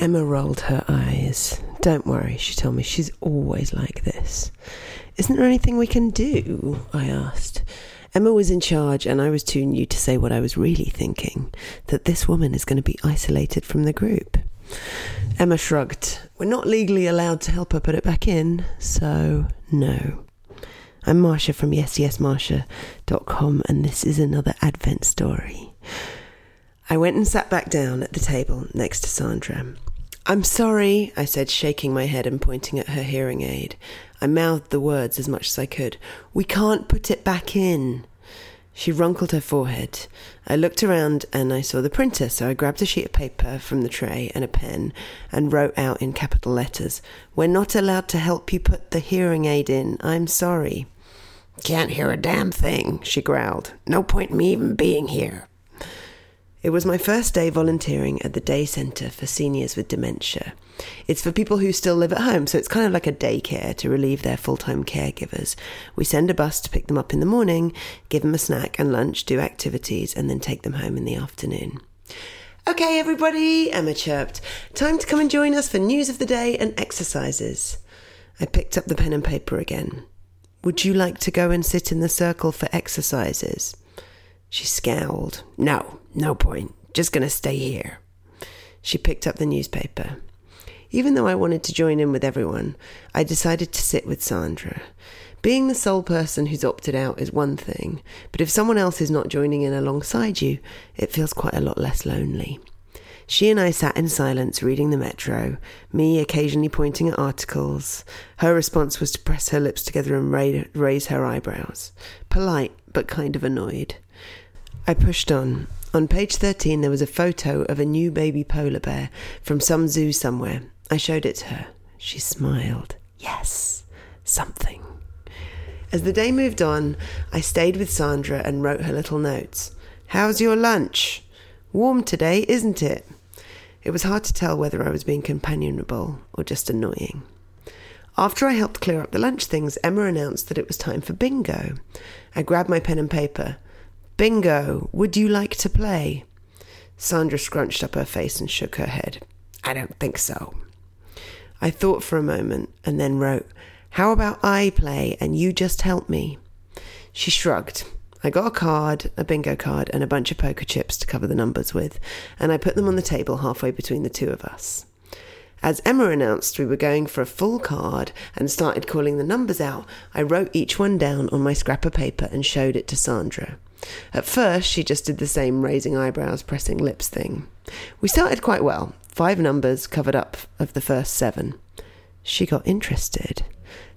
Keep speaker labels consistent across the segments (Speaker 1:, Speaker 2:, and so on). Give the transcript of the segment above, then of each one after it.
Speaker 1: Emma rolled her eyes. Don't worry, she told me. She's always like this. Isn't there anything we can do? I asked. Emma was in charge, and I was too new to say what I was really thinking that this woman is going to be isolated from the group. Emma shrugged. We're not legally allowed to help her put it back in, so no. I'm Marsha from yesyesmarsha.com, and this is another Advent story. I went and sat back down at the table next to Sandra. I'm sorry, I said, shaking my head and pointing at her hearing aid. I mouthed the words as much as I could. We can't put it back in. She wrinkled her forehead. I looked around and I saw the printer, so I grabbed a sheet of paper from the tray and a pen and wrote out in capital letters, We're not allowed to help you put the hearing aid in. I'm sorry.
Speaker 2: Can't hear a damn thing, she growled. No point in me even being here.
Speaker 1: It was my first day volunteering at the Day Centre for Seniors with Dementia. It's for people who still live at home, so it's kind of like a daycare to relieve their full time caregivers. We send a bus to pick them up in the morning, give them a snack and lunch, do activities, and then take them home in the afternoon. Okay, everybody, Emma chirped. Time to come and join us for news of the day and exercises. I picked up the pen and paper again. Would you like to go and sit in the circle for exercises? She scowled. No, no point. Just going to stay here. She picked up the newspaper. Even though I wanted to join in with everyone, I decided to sit with Sandra. Being the sole person who's opted out is one thing, but if someone else is not joining in alongside you, it feels quite a lot less lonely. She and I sat in silence reading the Metro, me occasionally pointing at articles. Her response was to press her lips together and raise her eyebrows. Polite, but kind of annoyed. I pushed on. On page 13, there was a photo of a new baby polar bear from some zoo somewhere. I showed it to her. She smiled. Yes, something. As the day moved on, I stayed with Sandra and wrote her little notes. How's your lunch? Warm today, isn't it? It was hard to tell whether I was being companionable or just annoying. After I helped clear up the lunch things, Emma announced that it was time for bingo. I grabbed my pen and paper. Bingo, would you like to play? Sandra scrunched up her face and shook her head.
Speaker 2: I don't think so.
Speaker 1: I thought for a moment and then wrote, How about I play and you just help me? She shrugged. I got a card, a bingo card, and a bunch of poker chips to cover the numbers with, and I put them on the table halfway between the two of us. As Emma announced we were going for a full card and started calling the numbers out, I wrote each one down on my scrap of paper and showed it to Sandra. At first, she just did the same raising eyebrows, pressing lips thing. We started quite well. Five numbers covered up of the first seven. She got interested.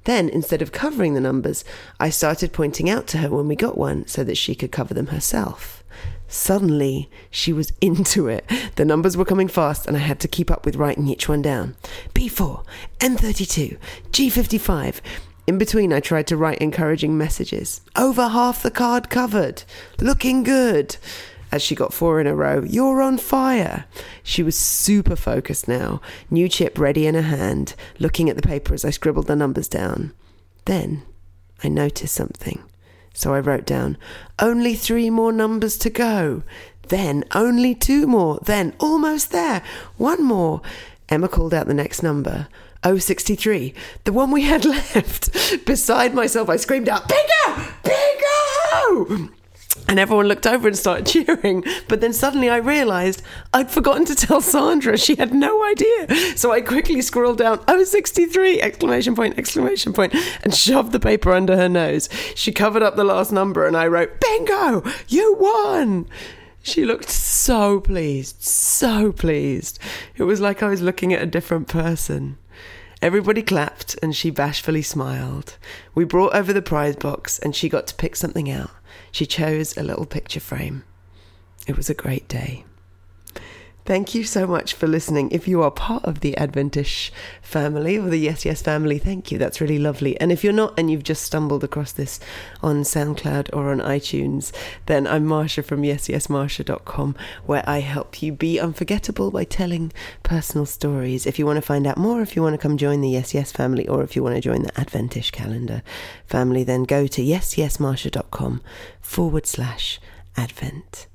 Speaker 1: Then, instead of covering the numbers, I started pointing out to her when we got one so that she could cover them herself. Suddenly, she was into it. The numbers were coming fast, and I had to keep up with writing each one down. B4, N32, G55. In between, I tried to write encouraging messages. Over half the card covered. Looking good. As she got four in a row, you're on fire. She was super focused now, new chip ready in her hand, looking at the paper as I scribbled the numbers down. Then I noticed something. So I wrote down, only three more numbers to go. Then only two more. Then almost there. One more. Emma called out the next number. 063, the one we had left. Beside myself, I screamed out, Bingo! Bingo! And everyone looked over and started cheering. But then suddenly I realized I'd forgotten to tell Sandra. She had no idea. So I quickly scrolled down 063 exclamation point exclamation point and shoved the paper under her nose. She covered up the last number and I wrote, Bingo! You won! She looked so pleased, so pleased. It was like I was looking at a different person. Everybody clapped and she bashfully smiled. We brought over the prize box and she got to pick something out. She chose a little picture frame. It was a great day. Thank you so much for listening. If you are part of the Adventish family or the Yes Yes family, thank you. That's really lovely. And if you're not and you've just stumbled across this on SoundCloud or on iTunes, then I'm Marsha from yesyesmarsha.com where I help you be unforgettable by telling personal stories. If you want to find out more, if you want to come join the Yes Yes family or if you want to join the Adventish calendar family, then go to yesyesmarsha.com forward slash Advent.